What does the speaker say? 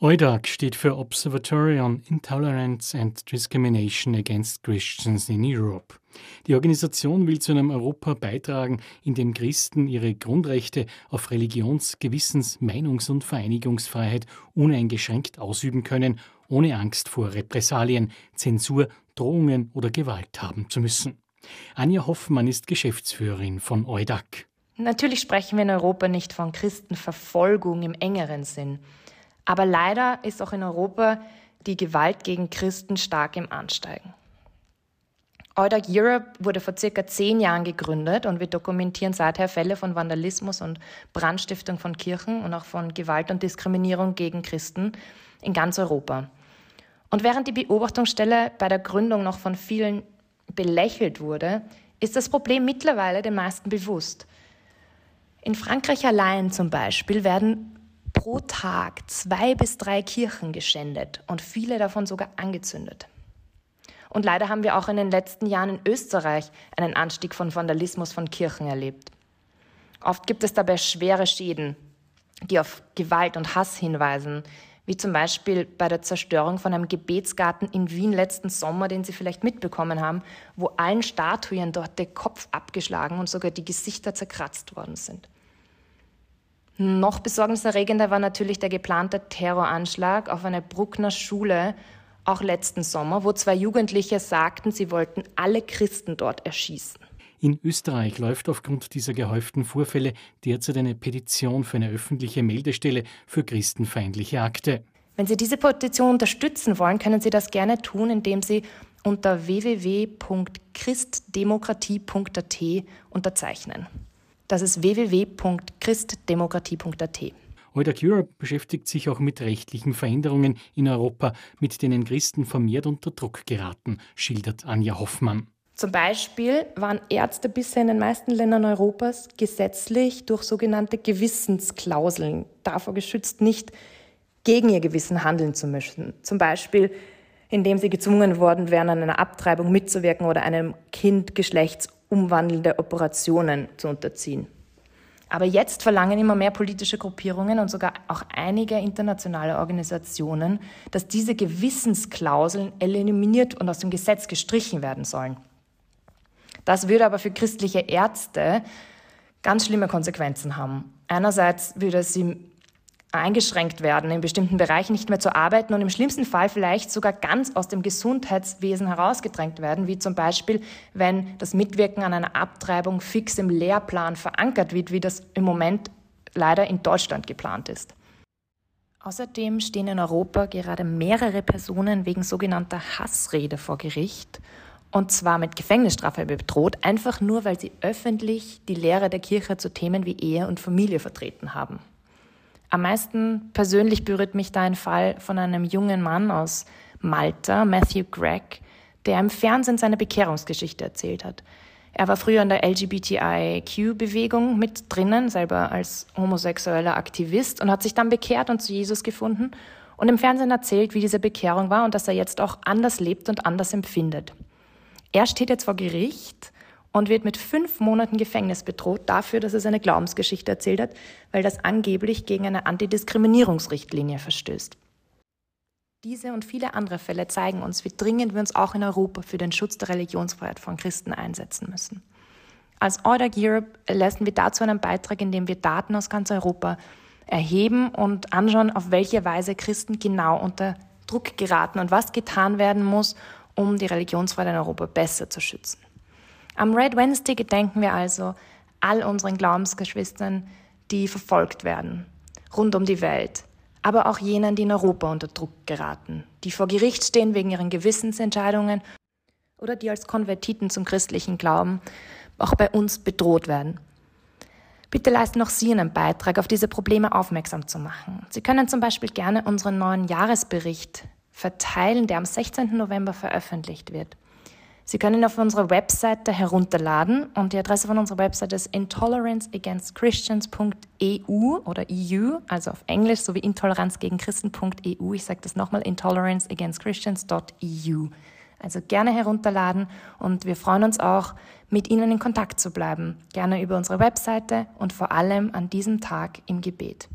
OIDAC steht für Observatory on Intolerance and Discrimination Against Christians in Europe. Die Organisation will zu einem Europa beitragen, in dem Christen ihre Grundrechte auf Religions-, Gewissens-, Meinungs- und Vereinigungsfreiheit uneingeschränkt ausüben können, ohne Angst vor Repressalien, Zensur, Drohungen oder Gewalt haben zu müssen. Anja Hoffmann ist Geschäftsführerin von OIDAC. Natürlich sprechen wir in Europa nicht von Christenverfolgung im engeren Sinn. Aber leider ist auch in Europa die Gewalt gegen Christen stark im Ansteigen. Eudag Europe wurde vor circa zehn Jahren gegründet und wir dokumentieren seither Fälle von Vandalismus und Brandstiftung von Kirchen und auch von Gewalt und Diskriminierung gegen Christen in ganz Europa. Und während die Beobachtungsstelle bei der Gründung noch von vielen belächelt wurde, ist das Problem mittlerweile den meisten bewusst. In Frankreich allein zum Beispiel werden pro Tag zwei bis drei Kirchen geschändet und viele davon sogar angezündet. Und leider haben wir auch in den letzten Jahren in Österreich einen Anstieg von Vandalismus von Kirchen erlebt. Oft gibt es dabei schwere Schäden, die auf Gewalt und Hass hinweisen, wie zum Beispiel bei der Zerstörung von einem Gebetsgarten in Wien letzten Sommer, den Sie vielleicht mitbekommen haben, wo allen Statuen dort der Kopf abgeschlagen und sogar die Gesichter zerkratzt worden sind. Noch besorgniserregender war natürlich der geplante Terroranschlag auf eine Bruckner Schule, auch letzten Sommer, wo zwei Jugendliche sagten, sie wollten alle Christen dort erschießen. In Österreich läuft aufgrund dieser gehäuften Vorfälle derzeit eine Petition für eine öffentliche Meldestelle für christenfeindliche Akte. Wenn Sie diese Petition unterstützen wollen, können Sie das gerne tun, indem Sie unter www.christdemokratie.at unterzeichnen. Das ist www.christdemokratie.at. Eudag Europe beschäftigt sich auch mit rechtlichen Veränderungen in Europa, mit denen Christen vermehrt unter Druck geraten, schildert Anja Hoffmann. Zum Beispiel waren Ärzte bisher in den meisten Ländern Europas gesetzlich durch sogenannte Gewissensklauseln davor geschützt, nicht gegen ihr Gewissen handeln zu müssen. Zum Beispiel, indem sie gezwungen worden wären, an einer Abtreibung mitzuwirken oder einem Kind geschlechts umwandelnde Operationen zu unterziehen. Aber jetzt verlangen immer mehr politische Gruppierungen und sogar auch einige internationale Organisationen, dass diese Gewissensklauseln eliminiert und aus dem Gesetz gestrichen werden sollen. Das würde aber für christliche Ärzte ganz schlimme Konsequenzen haben. Einerseits würde sie eingeschränkt werden, in bestimmten Bereichen nicht mehr zu arbeiten und im schlimmsten Fall vielleicht sogar ganz aus dem Gesundheitswesen herausgedrängt werden, wie zum Beispiel, wenn das Mitwirken an einer Abtreibung fix im Lehrplan verankert wird, wie das im Moment leider in Deutschland geplant ist. Außerdem stehen in Europa gerade mehrere Personen wegen sogenannter Hassrede vor Gericht und zwar mit Gefängnisstrafe bedroht, einfach nur, weil sie öffentlich die Lehre der Kirche zu Themen wie Ehe und Familie vertreten haben. Am meisten persönlich berührt mich da ein Fall von einem jungen Mann aus Malta, Matthew Gregg, der im Fernsehen seine Bekehrungsgeschichte erzählt hat. Er war früher in der LGBTIQ-Bewegung mit drinnen, selber als homosexueller Aktivist und hat sich dann bekehrt und zu Jesus gefunden und im Fernsehen erzählt, wie diese Bekehrung war und dass er jetzt auch anders lebt und anders empfindet. Er steht jetzt vor Gericht und wird mit fünf Monaten Gefängnis bedroht dafür, dass er seine Glaubensgeschichte erzählt hat, weil das angeblich gegen eine Antidiskriminierungsrichtlinie verstößt. Diese und viele andere Fälle zeigen uns, wie dringend wir uns auch in Europa für den Schutz der Religionsfreiheit von Christen einsetzen müssen. Als Order Europe leisten wir dazu einen Beitrag, indem wir Daten aus ganz Europa erheben und anschauen, auf welche Weise Christen genau unter Druck geraten und was getan werden muss, um die Religionsfreiheit in Europa besser zu schützen. Am Red Wednesday gedenken wir also all unseren Glaubensgeschwistern, die verfolgt werden, rund um die Welt, aber auch jenen, die in Europa unter Druck geraten, die vor Gericht stehen wegen ihren Gewissensentscheidungen oder die als Konvertiten zum christlichen Glauben auch bei uns bedroht werden. Bitte leisten auch Sie einen Beitrag, auf diese Probleme aufmerksam zu machen. Sie können zum Beispiel gerne unseren neuen Jahresbericht verteilen, der am 16. November veröffentlicht wird. Sie können ihn auf unserer Webseite herunterladen und die Adresse von unserer Webseite ist intoleranceagainstchristians.eu oder EU, also auf Englisch sowie intoleranz gegen Christen.eu. Ich sage das nochmal, intoleranceagainstchristians.eu. Also gerne herunterladen und wir freuen uns auch, mit Ihnen in Kontakt zu bleiben. Gerne über unsere Webseite und vor allem an diesem Tag im Gebet.